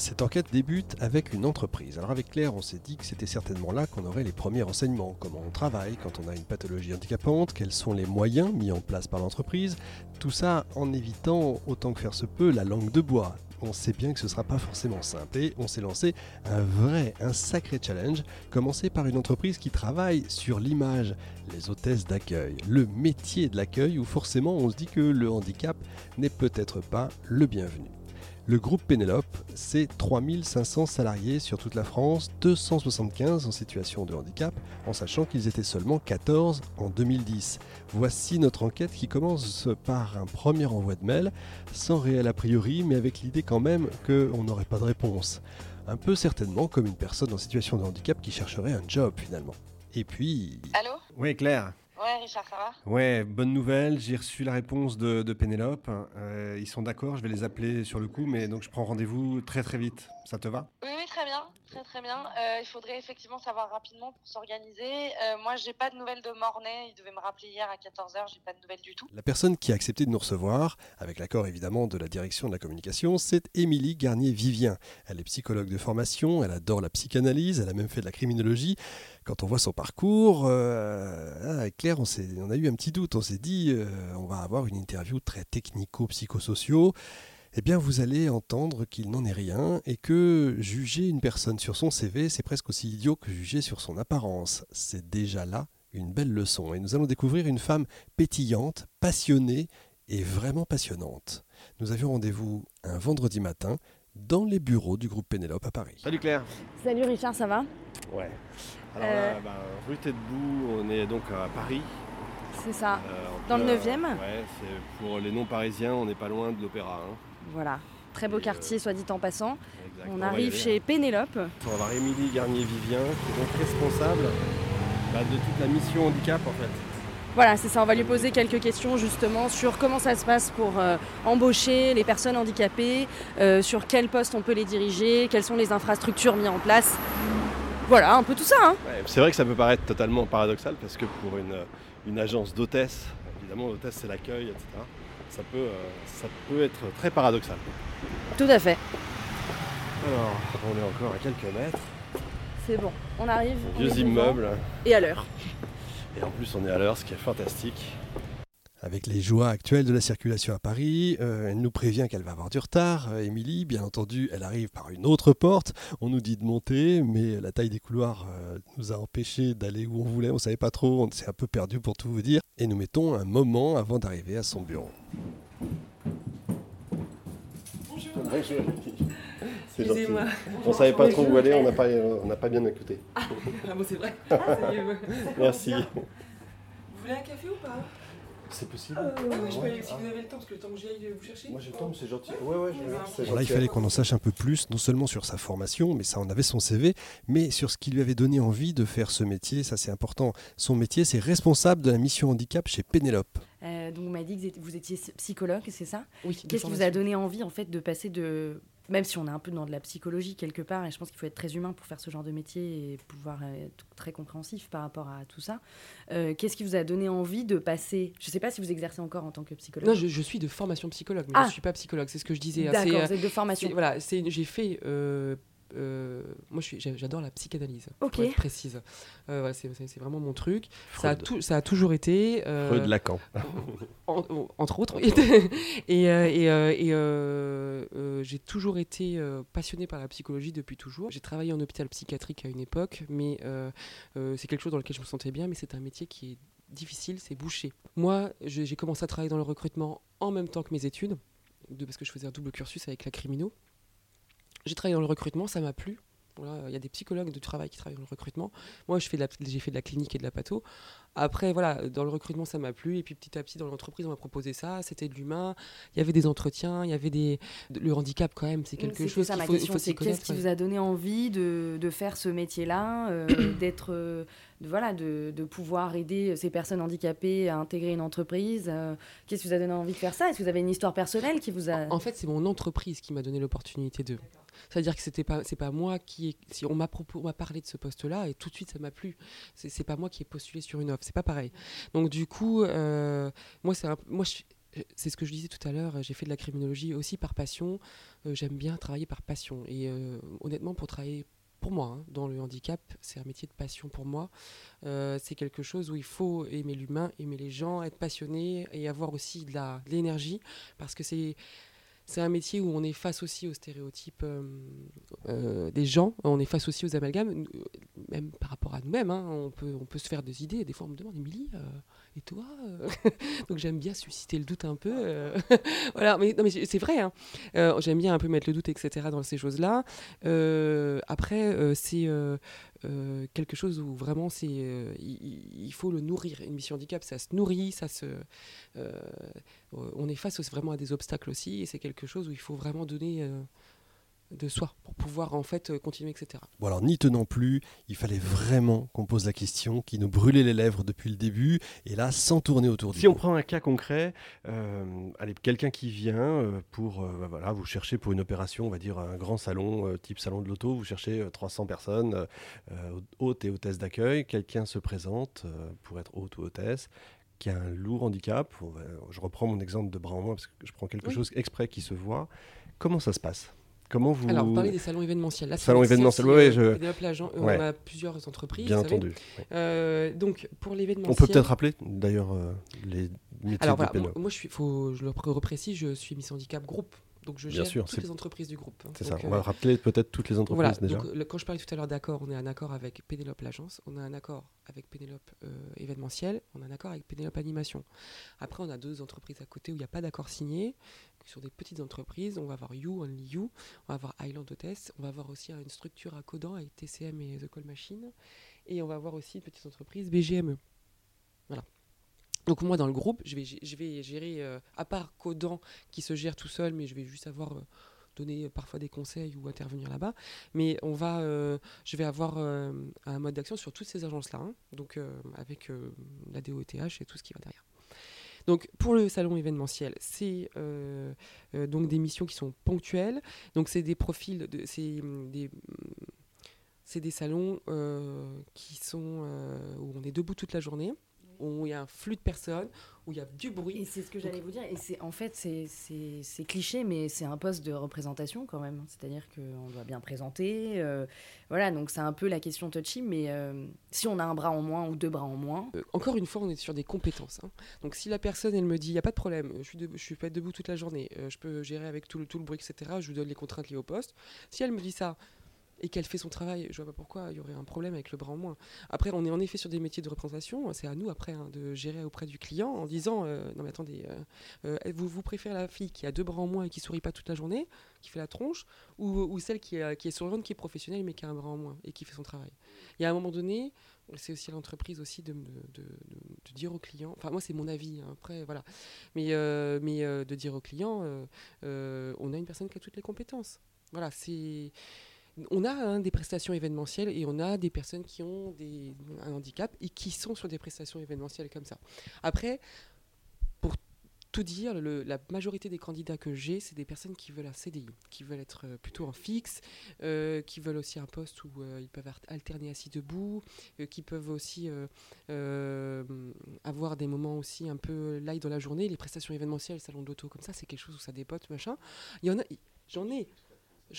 Cette enquête débute avec une entreprise. Alors avec Claire, on s'est dit que c'était certainement là qu'on aurait les premiers renseignements. Comment on travaille quand on a une pathologie handicapante, quels sont les moyens mis en place par l'entreprise? Tout ça en évitant autant que faire se peut la langue de bois. On sait bien que ce ne sera pas forcément simple et on s'est lancé un vrai, un sacré challenge, commencé par une entreprise qui travaille sur l'image, les hôtesses d'accueil, le métier de l'accueil où forcément on se dit que le handicap n'est peut-être pas le bienvenu. Le groupe Pénélope, c'est 3500 salariés sur toute la France, 275 en situation de handicap, en sachant qu'ils étaient seulement 14 en 2010. Voici notre enquête qui commence par un premier envoi de mail, sans réel a priori, mais avec l'idée quand même qu'on n'aurait pas de réponse. Un peu certainement comme une personne en situation de handicap qui chercherait un job finalement. Et puis... Allô? Oui Claire Ouais, Richard, ça va Ouais, bonne nouvelle. J'ai reçu la réponse de, Pénélope. Euh, ils sont d'accord, je vais les appeler sur le coup, mais donc je prends rendez-vous très très vite. Ça te va? Oui, oui, très bien. Très très bien. Euh, il faudrait effectivement savoir rapidement pour s'organiser. Euh, moi, j'ai pas de nouvelles de Mornay. Il devait me rappeler hier à 14h. J'ai pas de nouvelles du tout. La personne qui a accepté de nous recevoir, avec l'accord évidemment de la direction de la communication, c'est Émilie Garnier-Vivien. Elle est psychologue de formation. Elle adore la psychanalyse. Elle a même fait de la criminologie. Quand on voit son parcours, euh, avec Claire, on, on, a eu un petit doute. On s'est dit, euh, on va avoir une interview très technico-psychosociaux eh bien vous allez entendre qu'il n'en est rien et que juger une personne sur son CV, c'est presque aussi idiot que juger sur son apparence. C'est déjà là une belle leçon et nous allons découvrir une femme pétillante, passionnée et vraiment passionnante. Nous avions rendez-vous un vendredi matin dans les bureaux du groupe Pénélope à Paris. Salut Claire. Salut Richard, ça va? Ouais. Alors là, euh. bah, rue Tête on est donc à Paris. C'est ça, euh, dans le 9e Ouais, c'est pour les non-parisiens, on n'est pas loin de l'opéra. Hein. Voilà, très beau quartier, soit dit en passant. On arrive chez Pénélope. On va voir Émilie Garnier-Vivien, qui est donc responsable bah, de toute la mission handicap en fait. Voilà, c'est ça. On va lui poser quelques questions justement sur comment ça se passe pour euh, embaucher les personnes handicapées, euh, sur quel poste on peut les diriger, quelles sont les infrastructures mises en place. Voilà, un peu tout ça. Hein. c'est vrai que ça peut paraître totalement paradoxal parce que pour une, une agence d'hôtesse, évidemment l'hôtesse c'est l'accueil, etc ça peut, euh, ça peut être très paradoxal. Tout à fait. Alors, on est encore à quelques mètres. C'est bon, on arrive. Vieux immeubles. Et à l'heure. Et en plus, on est à l'heure, ce qui est fantastique. Avec les joies actuelles de la circulation à Paris, euh, elle nous prévient qu'elle va avoir du retard. Euh, Émilie, bien entendu, elle arrive par une autre porte. On nous dit de monter, mais la taille des couloirs euh, nous a empêché d'aller où on voulait. On ne savait pas trop, on s'est un peu perdu pour tout vous dire. Et nous mettons un moment avant d'arriver à son bureau. Bonjour. Bonjour. C'est gentil. On savait pas trop où aller, on n'a pas, on pas bien écouté. Ah, bon, c'est vrai. Merci. Vous voulez un café ou pas? C'est possible euh, je peux aller, si vous avez le temps, parce que le temps que j'y aille vous chercher. Moi j'ai le temps, c'est gentil. Ouais, ouais, je là, il fallait qu'on en sache un peu plus, non seulement sur sa formation, mais ça, on avait son CV, mais sur ce qui lui avait donné envie de faire ce métier, ça c'est important. Son métier, c'est responsable de la mission handicap chez Pénélope. Euh, donc, vous m'avez dit que vous étiez psychologue, c'est ça? Oui. Qu'est-ce qui vous a donné envie, en fait, de passer de même si on est un peu dans de la psychologie quelque part, et je pense qu'il faut être très humain pour faire ce genre de métier et pouvoir être très compréhensif par rapport à tout ça. Euh, qu'est-ce qui vous a donné envie de passer Je ne sais pas si vous exercez encore en tant que psychologue. Non, je, suis de formation psychologue, mais je ne ah! suis pas psychologue, c'est ce que je disais. D'accord, vous êtes de formation. Voilà, j'ai fait euh, euh, moi, j'adore la psychanalyse, Ok. pour être précise. Euh, c'est vraiment mon truc. Ça a, tout, ça a, toujours été. Euh, Freud Lacan. entre autres. et, et, j'ai toujours été passionné par la psychologie depuis toujours. J'ai travaillé en hôpital psychiatrique à une époque, mais c'est quelque chose dans lequel je me sentais bien, mais c'est un métier qui est difficile, c'est bouché. Moi, j'ai commencé à travailler dans le recrutement en même temps que mes études, parce que je faisais un double cursus avec la crimino. J'ai travaillé dans le recrutement, ça m'a plu. Il y a des psychologues de travail qui travaillent dans le recrutement. Moi, j'ai fait, fait de la clinique et de la patho. Après, voilà, dans le recrutement, ça m'a plu. Et puis petit à petit, dans l'entreprise, on m'a proposé ça. C'était de l'humain. Il y avait des entretiens. Il y avait des. Le handicap, quand même, c'est quelque chose qu'il faut, faut c'est Qu'est-ce qui vous a donné envie de, de faire ce métier-là euh, D'être. de, voilà, de, de, pouvoir aider ces personnes handicapées à intégrer une entreprise. Euh, qu'est-ce qui vous a donné envie de faire ça? Est-ce que vous avez une histoire personnelle qui vous a... En fait, c'est mon entreprise qui m'a donné l'opportunité de... C'est-à-dire que c'était pas, c'est pas moi qui, si on m'a parlé de ce poste-là et tout de suite ça m'a plu. C'est pas moi qui ai postulé sur une offre, c'est pas pareil. Donc du coup, euh, moi c'est moi c'est ce que je disais tout à l'heure, j'ai fait de la criminologie aussi par passion. J'aime bien travailler par passion. Et honnêtement, pour travailler pour moi, hein, dans le handicap, c'est un métier de passion pour moi. Euh, c'est quelque chose où il faut aimer l'humain, aimer les gens, être passionné et avoir aussi de l'énergie, parce que c'est c'est un métier où on est face aussi aux stéréotypes euh, euh, des gens, on est face aussi aux amalgames, même par rapport à nous-mêmes. Hein. on, peut, on peut se faire des idées. Des fois, on me demande, Émilie, et toi Donc j'aime bien susciter le doute un peu. voilà, mais, mais c'est vrai. Hein. j'aime bien un peu mettre le doute, etc. dans ces choses-là. après, c'est euh, quelque chose où vraiment c'est euh, il, faut le nourrir. Une mission handicap, ça se nourrit, ça se, euh, on est face vraiment à des obstacles aussi, et c'est quelque chose où il faut vraiment donner de soi pour pouvoir en fait continuer, etc. Bon alors n'y tenant plus, il fallait vraiment qu'on pose la question qui nous brûlait les lèvres depuis le début et là sans tourner autour du Si on prend un cas concret, euh, allez quelqu'un qui vient euh, pour euh, bah, voilà vous cherchez pour une opération, on va dire un grand salon type salon de l'auto, vous cherchez 300 personnes hôtes et hôtesses d'accueil, quelqu'un se présente pour être hôte ou hôtesse qui a un lourd handicap, je reprends mon exemple de bras en moins parce que je prends quelque chose exprès qui se voit. Comment ça se passe? Comment vous... Alors, vous parlez des salons événementiels. Là, salons événementiels, oui. Euh, je... On a plusieurs entreprises. Bien entendu. Euh, donc, pour l'événementiel... On peut peut-être rappeler, d'ailleurs, euh, les métiers Alors, voilà, moi, je, suis, faut, je le reprécise, je suis Miss Handicap Groupe. Donc je gère sûr, toutes les entreprises du groupe. C'est ça. On va rappeler peut-être toutes les entreprises déjà. Donc, quand je parlais tout à l'heure d'accord, on a un accord avec Pénélope l'agence, on a un accord avec Pénélope événementiel, on a un accord avec Pénélope animation. Après, on a deux entreprises à côté où il n'y a pas d'accord signé sur des petites entreprises, on va avoir You, Only You, on va avoir Island Hotess, on va avoir aussi une structure à Codan avec TCM et The Call Machine, et on va avoir aussi une petite entreprise BGME. Voilà. Donc moi dans le groupe, je vais, je vais gérer, euh, à part Codan qui se gère tout seul, mais je vais juste avoir euh, donné parfois des conseils ou intervenir là-bas. Mais on va, euh, je vais avoir un mode d'action sur toutes ces agences-là, hein. donc avec la DOETH et tout ce qui va derrière. Donc pour le salon événementiel, c'est euh, euh, donc des missions qui sont ponctuelles. Donc c'est des profils, de, c'est des hum, c'est des salons euh, qui sont où on est debout toute la journée où il y a un flux de personnes, où il y a du bruit. Et c'est ce que j'allais vous dire. Et c'est en fait, c'est cliché, mais c'est un poste de représentation quand même. C'est-à-dire qu'on doit bien présenter. Euh, voilà, donc c'est un peu la question touchy, mais euh, si on a un bras en moins ou deux bras en moins. Euh, encore une fois, on est sur des compétences. Hein. Donc si la personne, elle me dit, il n'y a pas de problème, je suis, de, je suis pas debout toute la journée, je peux gérer avec tout le, tout le bruit, etc., je vous donne les contraintes liées au poste. Si elle me dit ça, et qu'elle fait son travail, je vois pas pourquoi il y aurait un problème avec le bras en moins. Après, on est en effet sur des métiers de représentation, c'est à nous après hein, de gérer auprès du client en disant euh, non mais attendez, euh, euh, vous, vous préférez la fille qui a deux bras en moins et qui sourit pas toute la journée, qui fait la tronche, ou, celle qui, est, qui est souriante, qui est professionnelle mais qui a un bras en moins et qui fait son travail. Il y a un moment donné, c'est aussi à l'entreprise aussi de, dire au client, enfin moi c'est mon avis, hein, après voilà, mais, mais de dire au client, on a une personne qui a toutes les compétences. Voilà, c'est on a hein, des prestations événementielles et on a des personnes qui ont un handicap et qui sont sur des prestations événementielles comme ça. Après, pour tout dire, la majorité des candidats que j'ai, c'est des personnes qui veulent un CDI, qui veulent être euh, plutôt en fixe, euh, qui veulent aussi un poste où euh, ils peuvent alterner assis debout, qui peuvent aussi avoir des moments aussi un peu light dans la journée. Les prestations événementielles, salon d'auto comme ça, c'est quelque chose où ça dépote, machin. Il y en a, j'en ai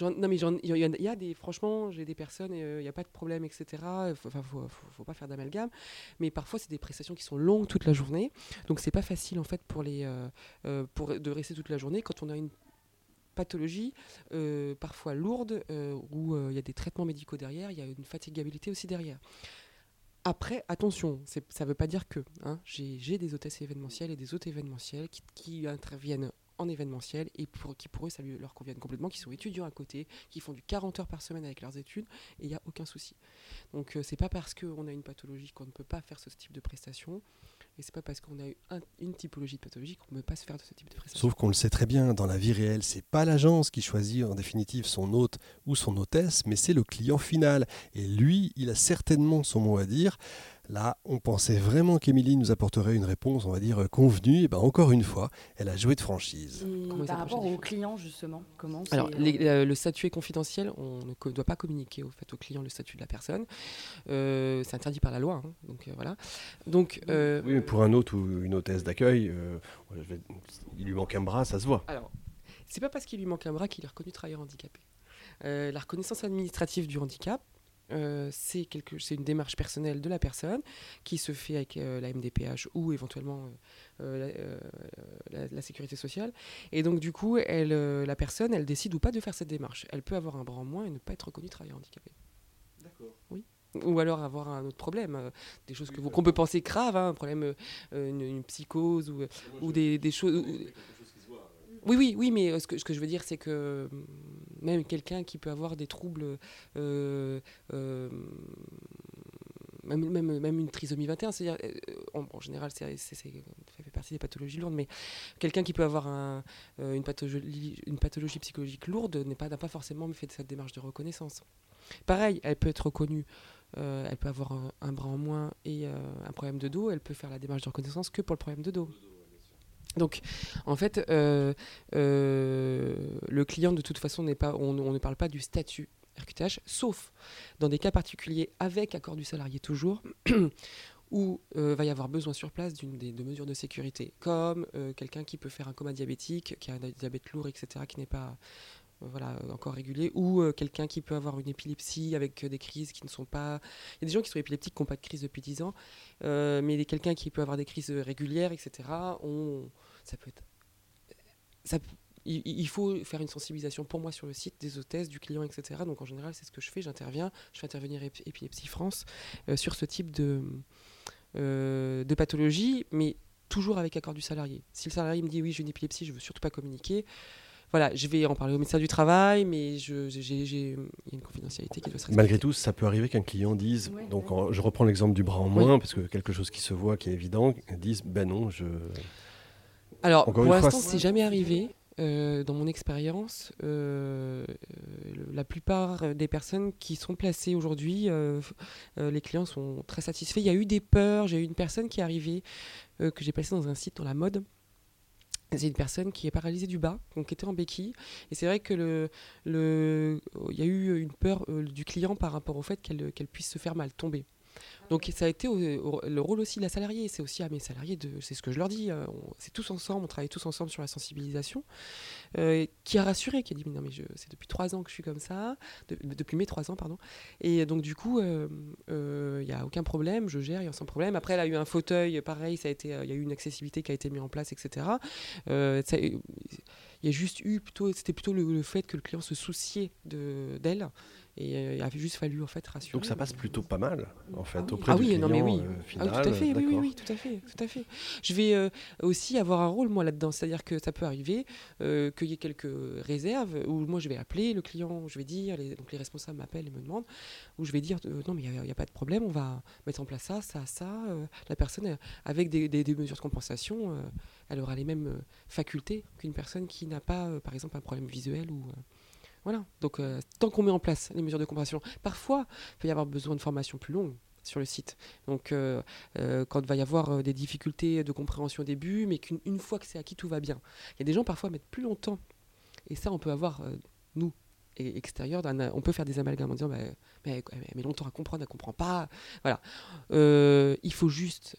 non mais il y, a des franchement j'ai des personnes il n'y a pas de problème etc enfin faut, faut, pas faire d'amalgame. Mais parfois c'est des prestations qui sont longues toute la journée. Donc c'est pas facile en fait pour les euh, euh, pour de rester toute la journée quand on a une pathologie euh, parfois lourde où il y a des traitements médicaux derrière il y a une fatigabilité aussi derrière. Après, attention, ça ne veut pas dire que hein, j'ai des hôtesses événementielles et des hôtes événementiels qui interviennent en événementiel et qui pour eux ça leur convienne complètement, qui sont étudiants à côté, qui font du 40 heures par semaine avec leurs études et il n'y a aucun souci. Donc euh, c'est pas parce qu'on a une pathologie qu'on ne peut pas faire ce type de prestation et c'est pas parce qu'on a une typologie de pathologie qu'on ne peut pas se faire de ce type de prestation. Sauf qu'on le sait très bien, dans la vie réelle, c'est pas l'agence qui choisit en définitive son hôte ou son hôtesse, mais c'est le client final. Et lui, il a certainement son mot à dire Là, on pensait vraiment qu'Émilie nous apporterait une réponse, on va dire, convenue. Et ben encore une fois, elle a joué de franchise. par rapport aux clients, justement, comment Alors, euh, le statut est confidentiel. On ne doit pas communiquer au fait au client le statut de la personne. Euh, c'est interdit par la loi. Hein. donc euh, voilà. Donc, oui, mais pour un hôte ou une hôtesse d'accueil, il lui manque un bras, ça se voit. Alors, c'est pas parce qu'il lui manque un bras qu'il est reconnu travailleur handicapé. la reconnaissance administrative du handicap, euh, c'est une démarche personnelle de la personne qui se fait avec euh, la MDPH ou éventuellement euh, la, sécurité sociale. Et donc, du coup, elle, la personne, elle décide ou pas de faire cette démarche. Elle peut avoir un bras en moins et ne pas être reconnue travailleur handicapé. D'accord. Oui. Ou alors avoir un autre problème, des choses qu'on peut penser graves, hein, un problème, une, psychose ou, ou des, des choses. Oui, oui, oui, mais ce que, ce que je veux dire, c'est que même quelqu'un qui peut avoir des troubles, euh, euh, même, même, même, une trisomie 21, c'est-à-dire, euh, en, général, c'est, ça fait partie des pathologies lourdes, mais quelqu'un qui peut avoir un, une, pathologie, psychologique lourde n'a pas, pas forcément fait cette démarche de reconnaissance. Pareil, elle peut être reconnue. elle peut avoir un, bras en moins et un problème de dos, elle peut faire la démarche de reconnaissance que pour le problème de dos. Donc, en fait, euh, euh, le client, de toute façon, n'est pas, on, ne parle pas du statut RQTH, sauf dans des cas particuliers avec accord du salarié toujours, où euh, va y avoir besoin sur place d'une des de mesures de sécurité, comme quelqu'un qui peut faire un coma diabétique, qui a un diabète lourd, etc., qui n'est pas voilà, encore régulier, ou quelqu'un qui peut avoir une épilepsie avec des crises qui ne sont pas... Il y a des gens qui sont épileptiques qui n'ont pas de crise depuis 10 ans, mais quelqu'un qui peut avoir des crises régulières, etc., on, ça peut être. Ça, il, faut faire une sensibilisation pour moi sur le site des hôtesses, du client, etc. Donc en général, c'est ce que je fais. J'interviens, je fais intervenir Épilepsie France euh, sur ce type de, euh, de pathologie, mais toujours avec accord du salarié. Si le salarié me dit oui, j'ai une épilepsie, je veux surtout pas communiquer. Voilà, je vais en parler au médecin du travail, mais je, il y a une confidentialité qui doit se respecter. Malgré tout, ça peut arriver qu'un client dise, donc je reprends l'exemple du bras en moins, parce que quelque chose qui se voit, qui est évident, dise, ben non, je... Alors, pour l'instant, c'est jamais arrivé. Euh, dans mon expérience, euh, la plupart des personnes qui sont placées aujourd'hui, euh, les clients sont très satisfaits. Il y a eu des peurs. J'ai eu une personne qui est arrivée, que j'ai placée dans un site dans la mode. C'est une personne qui est paralysée du bas, donc qui était en béquille. Et c'est vrai que le, le, il y a eu une peur du client par rapport au fait qu'elle puisse se faire mal, tomber. Donc ça a été le rôle aussi de la salariée, c'est aussi à mes salariés, c'est ce que je leur dis, euh, c'est tous ensemble, on travaille tous ensemble sur la sensibilisation, euh, qui a rassuré, qui a dit mais non mais c'est depuis trois ans que je suis comme ça, depuis mes trois ans pardon, et donc du coup il euh, n'y a aucun problème, je gère, il y a sans problème. Après elle a eu un fauteuil, pareil, ça a il y a eu une accessibilité qui a été mise en place, etc. il y a juste eu plutôt, c'était plutôt le, fait que le client se souciait de d'elle et euh, il a juste fallu en fait rassurer. Donc ça passe plutôt pas mal en fait ah auprès ah du oui, client non, mais oui. Euh, final. Ah, tout à fait, oui, oui, oui, tout à fait, tout à fait. Je vais euh, aussi avoir un rôle moi là-dedans, c'est-à-dire que ça peut arriver qu'il y ait quelques réserves où moi je vais appeler le client, je vais dire, les, donc les responsables m'appellent et me demandent, où je vais dire non mais il n'y a, pas de problème, on va mettre en place ça, ça, ça. la personne avec des, des, mesures de compensation, elle aura les mêmes facultés qu'une personne qui n'a pas, par exemple, un problème visuel ou voilà. Donc, euh, tant qu'on met en place les mesures de compréhension, parfois, il peut y avoir besoin de formation plus longue sur le site. Donc, euh, euh, quand il va y avoir des difficultés de compréhension au début, mais qu'une fois que c'est acquis, tout va bien. Il y a des gens parfois mettent plus longtemps. Et ça, on peut avoir, nous, extérieurs, on peut faire des amalgames en disant bah, mais, met longtemps à comprendre, elle ne comprend pas. Voilà. il faut juste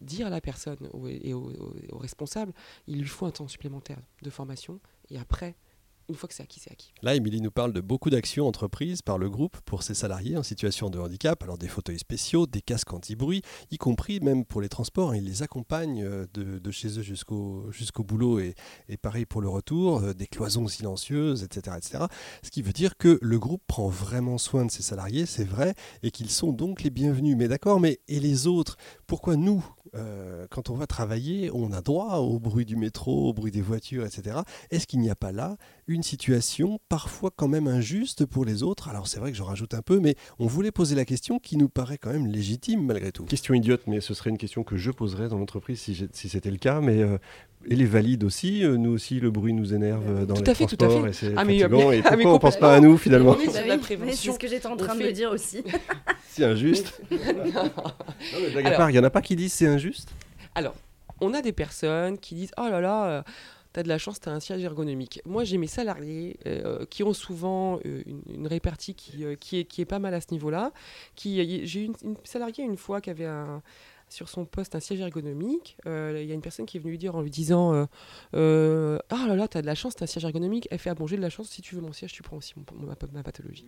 dire à la personne et aux au, responsables, il lui faut un temps supplémentaire de formation. Et après, une fois que c'est acquis, c'est acquis. Là, Émilie nous parle de beaucoup d'actions entreprises par le groupe pour ses salariés en situation de handicap, alors des fauteuils spéciaux, des casques anti-bruit, y compris même pour les transports. Hein. Ils les accompagnent euh, de, chez eux jusqu'au boulot et, et, pareil pour le retour, euh, des cloisons silencieuses, etc., etc. Ce qui veut dire que le groupe prend vraiment soin de ses salariés, c'est vrai, et qu'ils sont donc les bienvenus. Mais d'accord, mais et les autres Pourquoi nous, euh, quand on va travailler, on a droit au bruit du métro, au bruit des voitures, etc. Est-ce qu'il n'y a pas là situation parfois quand même injuste pour les autres. Alors c'est vrai que j'en rajoute un peu, mais on voulait poser la question qui nous paraît quand même légitime malgré tout. Question idiote, mais ce serait une question que je poserais dans l'entreprise si, si c'était le cas. Mais euh, et les valides aussi, euh, nous aussi, le bruit nous énerve euh, dans tout les à fait, tout à fait. et c'est Ah, mais, fatigant. euh, et ah, mais pourquoi on pense pas à nous finalement oui, prévention. C'est ce que j'étais en train de me dire aussi. C'est injuste. non, mais blague à Alors- part, il y en a pas qui disent c'est injuste? Alors, on a des personnes qui disent Oh là là, euh, t'as de la chance, t'as un siège ergonomique. Moi, j'ai mes salariés euh, qui ont souvent euh, une, une répartie qui, euh, qui, est, qui est pas mal à ce niveau-là. J'ai une, une salariée une fois qui avait un sur son poste un siège ergonomique, il y a une personne qui est venue lui dire en lui disant Ah là là, t'as de la chance, t'as un siège ergonomique. Elle fait Ah bon, j'ai de la chance, si tu veux mon siège, tu prends aussi ma pathologie.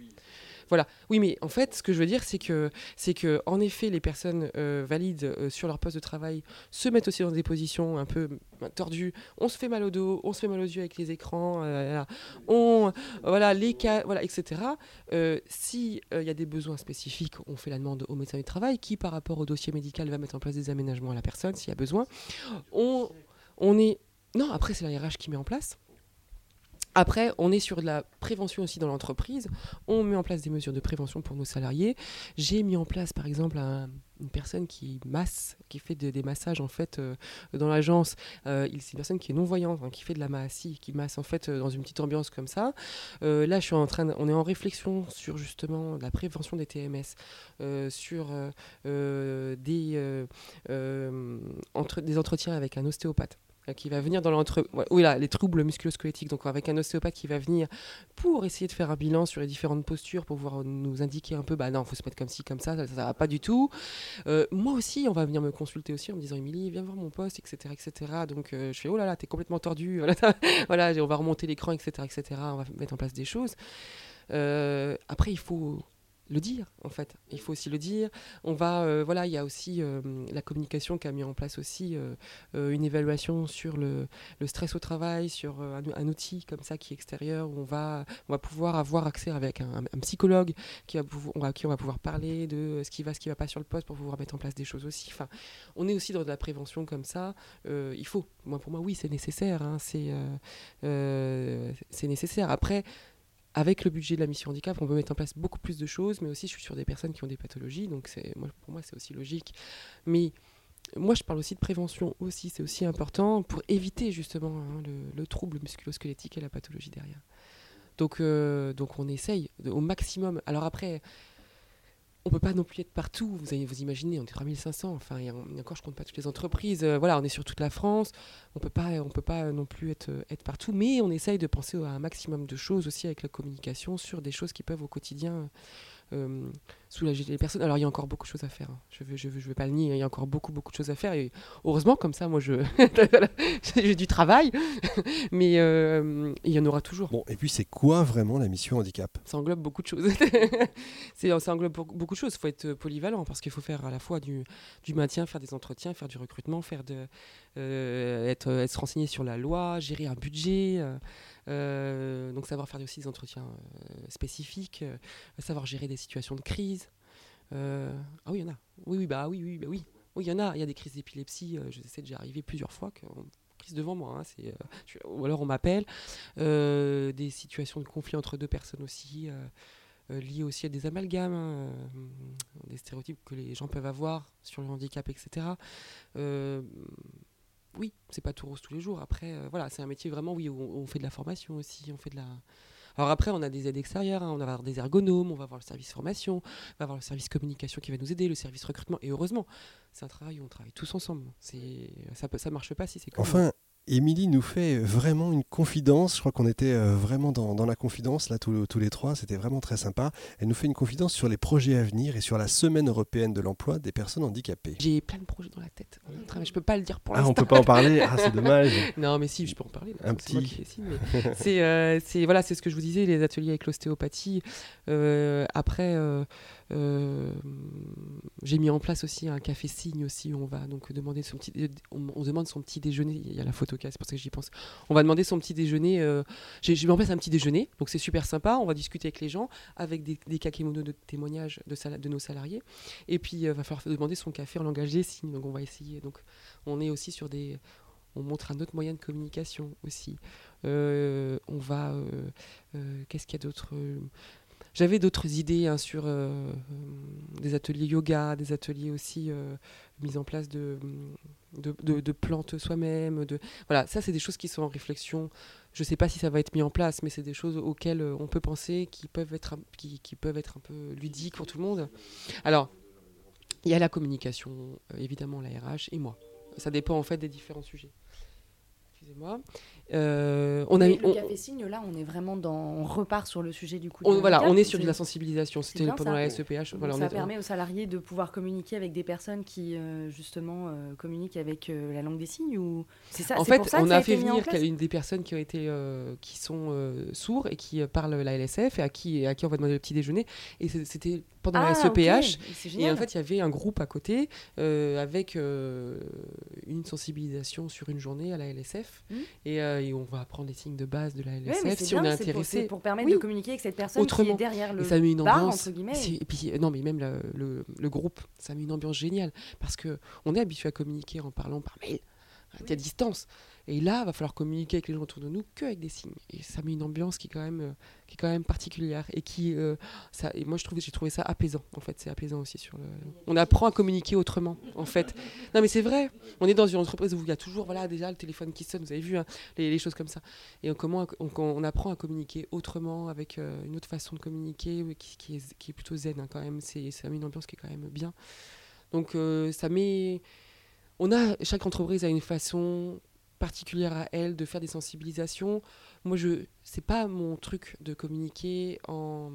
Voilà. Oui, mais en fait, ce que je veux dire, c'est que, c'est que, en effet, les personnes euh, valides euh, sur leur poste de travail se mettent aussi dans des positions un peu euh, tordues. On se fait mal au dos, on se fait mal aux yeux avec les écrans, euh, on, voilà, les cas, voilà, etc. Euh, si euh, il y a des besoins spécifiques, on fait la demande au médecin du travail, qui, par rapport au dossier médical, va mettre en place des aménagements à la personne s'il y a besoin. On, on est, non, après c'est la RH qui met en place. Après, on est sur de la prévention aussi dans l'entreprise. On met en place des mesures de prévention pour nos salariés. J'ai mis en place, par exemple, un- une personne qui masse, qui fait de- des massages en fait euh, dans l'agence. Euh, c'est une personne qui est non voyante, hein, qui fait de la massie, qui masse en fait euh, dans une petite ambiance comme ça. Là, je suis en train, on est en réflexion sur justement la prévention des TMS, sur des entre, des entretiens avec un ostéopathe qui va venir dans l'entre... oui, là, les troubles musculo-squelettiques, donc avec un ostéopathe qui va venir pour essayer de faire un bilan sur les différentes postures, pour pouvoir nous indiquer un peu, bah non, faut se mettre comme ci, comme ça, ça, ça va pas du tout. Euh, moi aussi, on va venir me consulter aussi en me disant, Émilie, viens voir mon poste, etc., etc. Donc euh, je fais, oh là là, t'es complètement tordu, voilà, voilà, on va remonter l'écran, etc., etc. On va mettre en place des choses. Euh, après, il faut le dire en fait. Il faut aussi le dire. On va euh, voilà il y a aussi euh, la communication qui a mis en place aussi euh, une évaluation sur le, le stress au travail sur un, outil comme ça qui est extérieur où on va on va pouvoir avoir accès avec un, psychologue qui va à qui on va pouvoir parler de ce qui va ce qui va pas sur le poste pour pouvoir mettre en place des choses aussi. Enfin on est aussi dans de la prévention comme ça. Il faut. Moi pour moi oui c'est nécessaire hein, c'est c'est nécessaire. Après avec le budget de la mission handicap, on peut mettre en place beaucoup plus de choses, mais aussi je suis sur des personnes qui ont des pathologies, donc moi, pour moi c'est aussi logique. Mais moi je parle aussi de prévention aussi, c'est aussi important pour éviter justement hein, le, le trouble musculo-squelettique et la pathologie derrière. Donc, euh, donc on essaye au maximum. Alors après, on peut pas non plus être partout. Vous avez, vous imaginez, on est 3500. Enfin, encore, je compte pas toutes les entreprises. Euh, voilà, on est sur toute la France. On peut pas, on peut pas non plus être, être partout. Mais on essaye de penser à un maximum de choses aussi avec la communication sur des choses qui peuvent au quotidien euh, soulager les personnes. Alors, il y a encore beaucoup de choses à faire. hein. Je vais, je je vais pas le nier. hein. Il y a encore beaucoup, beaucoup de choses à faire. Et heureusement, comme ça, moi, je j'ai du travail. Mais euh, il y en aura toujours. Bon, et puis c'est quoi vraiment la mission handicap? Ça englobe beaucoup de choses. C'est- ça englobe beaucoup beaucoup de choses. Il faut être polyvalent parce qu'il faut faire à la fois du, du maintien, faire des entretiens, faire du recrutement, faire de, euh, être, être se renseigner sur la loi, gérer un budget. Euh, donc savoir faire aussi des entretiens euh, spécifiques, euh, savoir gérer des situations de crise. Ah oui, il y en a. Oui, oui, bah oui, oui, bah oui. Oui, il y en a. Il y a des crises d'épilepsie. je sais déjà arrivé plusieurs fois. Que, crise devant moi. hein, ou alors on m'appelle. Des situations de conflit entre deux personnes aussi. liées aussi à des amalgames, hein, des stéréotypes que les gens peuvent avoir sur le handicap, etc. Oui, c'est pas tout rose tous les jours. Après, euh, voilà, c'est un métier vraiment, oui, où on, fait de la formation aussi, on fait de la. Alors après, on a des aides extérieures, hein, on va avoir des ergonomes, on va avoir le service formation, on va avoir le service communication qui va nous aider, le service recrutement. Et heureusement, c'est un travail où on travaille tous ensemble. Ça, ça marche pas si c'est. Enfin, Émilie nous fait vraiment une confidence. Je crois qu'on était euh, vraiment dans, dans la confidence, là, tous, tous les trois. C'était vraiment très sympa. Elle nous fait une confidence sur les projets à venir et sur la semaine européenne de l'emploi des personnes handicapées. J'ai plein de projets dans la tête. Je peux pas le dire pour Ah, l'instant. on peut pas en parler Ah, c'est dommage. Non, mais si, je peux en parler. Un petit. c'est euh, c'est- voilà, c'est ce que je vous disais, les ateliers avec l'ostéopathie. Euh, après, euh, euh, j'ai mis en place aussi un café signe aussi. où On va donc demander son petit, on, on demande son petit déjeuner. Il y a la photo c'est pour ça que j'y pense. On va demander son petit déjeuner. euh, j'ai mis en place un petit déjeuner, donc c'est super sympa. On va discuter avec les gens, avec des, kakémonos de témoignages de, nos salariés. Et puis, il va falloir demander son café en langage des signes. Donc, on va essayer. Donc, on est aussi sur des on montre un autre moyen de communication aussi. on va. Qu'est-ce qu'il y a d'autre j'avais d'autres idées hein, sur des ateliers yoga, des ateliers aussi mise en place de, de, plantes soi-même. Voilà, ça, c'est des choses qui sont en réflexion. Je ne sais pas si ça va être mis en place, mais c'est des choses auxquelles euh, on peut penser, qui peuvent être, qui, qui peuvent être un peu ludiques pour tout le monde. Alors, il y a la communication, euh, évidemment, la RH et moi. Ça dépend en fait des différents sujets. Excusez-moi. Euh, on a le café signe là, on est vraiment dans, on repart sur le sujet du coup. On, voilà, on est sur de la sensibilisation. C'était pendant la SEPH. Voilà, ça permet aux salariés de pouvoir communiquer avec des personnes qui euh, justement euh, communiquent avec la langue des signes ou c'est ça. En fait, on a, fait venir une des personnes qui ont été, qui sont sourds et qui parlent la LSF et à qui, à qui on va demander le petit déjeuner. Et c'était pendant la SEPH. Ah, et en fait, il y avait un groupe à côté avec une sensibilisation sur une journée à la LSF mmh. et et on va apprendre les signes de base de la LSF si on est intéressé. Pour, pour permettre de communiquer avec cette personne qui est derrière le et ça met une ambiance, Et puis, non, mais même le, le, groupe, ça met une ambiance géniale. Parce que on est habitué à communiquer en parlant par mail, à distance. Et là, il va falloir communiquer avec les gens autour de nous que avec des signes. Et ça met une ambiance qui est quand même, euh, qui est quand même particulière. Et qui, euh, ça, et moi, je trouve, j'ai trouvé ça apaisant. En fait, c'est apaisant aussi sur le. On apprend à communiquer autrement, en fait. Non, mais c'est vrai. On est dans une entreprise où il y a toujours, voilà, déjà le téléphone qui sonne. Vous avez vu hein, les, choses comme ça. Et on, comment on, apprend à communiquer autrement avec euh, une autre façon de communiquer qui, qui, est, qui est, plutôt zen hein, quand même. C'est, ça met une ambiance qui est quand même bien. Donc, ça met. On a chaque entreprise a une façon particulière à elle de faire des sensibilisations. Moi, je c'est pas mon truc de communiquer en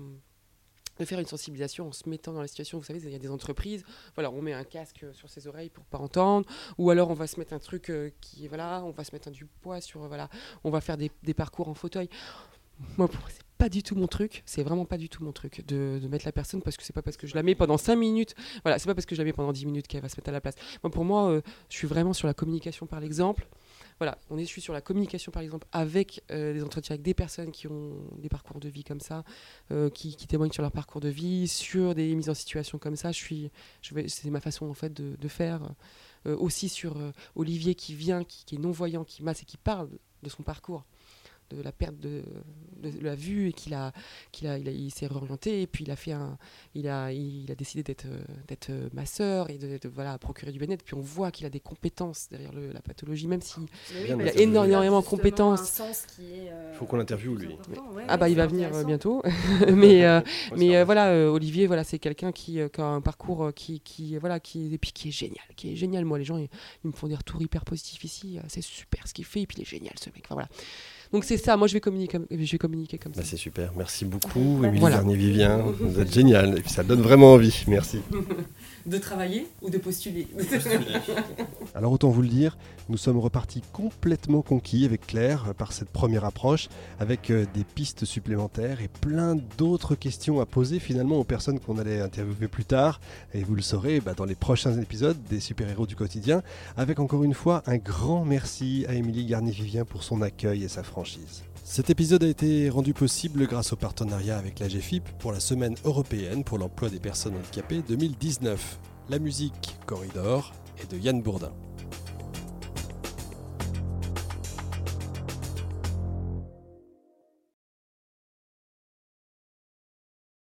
de faire une sensibilisation en se mettant dans la situation. Vous savez, il y a des entreprises, voilà, on met un casque sur ses oreilles pour pas entendre, ou alors on va se mettre un truc euh, qui, voilà, on va se mettre un du poids sur, voilà, on va faire des, des parcours en fauteuil. Moi, pour moi, c'est pas du tout mon truc. C'est vraiment pas du tout mon truc de, de, mettre la personne parce que c'est pas parce que je la mets pendant 5 minutes. Voilà, c'est pas parce que je la mets pendant 10 minutes qu'elle va se mettre à la place. Moi, pour moi, euh, je suis vraiment sur la communication par l'exemple voilà, on est sur la communication par exemple avec euh, des entretiens avec des personnes qui ont des parcours de vie comme ça, euh, qui, témoignent sur leur parcours de vie, sur des mises en situation comme ça. Je suis, je vais, c'est ma façon en fait de, faire. Euh, aussi sur Olivier qui vient, qui, qui est non voyant, qui masse et qui parle de son parcours de la perte de, la vue et qu'il a, qu'il a, il, s'est réorienté et puis il a fait un, il a, il a décidé d'être, d'être masseur et de, voilà procurer du bien-être. Puis on voit qu'il a des compétences derrière la pathologie, même s'il il a énormément de compétences. Il euh, faut qu'on l'interviewe lui. ah bah il va venir euh, bientôt. mais euh, mais voilà, Olivier, voilà, c'est quelqu'un qui, a un parcours qui, qui voilà, qui et puis qui est génial, qui est génial. Moi, les gens, ils, me font des retours hyper positifs ici. C'est super ce qu'il fait et puis il est génial ce mec. Enfin, voilà. Donc c'est ça, moi je vais communiquer, je vais communiquer comme bah, ça. c'est super, merci beaucoup, Émilie voilà. Garnier-Vivien, vous êtes génial, et puis ça donne vraiment envie, merci. de travailler ou de postuler. Alors autant vous le dire, nous sommes repartis complètement conquis avec Claire par cette première approche, avec euh, des pistes supplémentaires et plein d'autres questions à poser finalement aux personnes qu'on allait interviewer plus tard. Et vous le saurez bah, dans les prochains épisodes des super-héros du quotidien, avec encore une fois un grand merci à Émilie Garnier-Vivien pour son accueil et sa franchise. Cet épisode a été rendu possible grâce au partenariat avec la GFIP pour la Semaine européenne pour l'emploi des personnes handicapées 2019. La musique Corridor est de Yann Bourdin.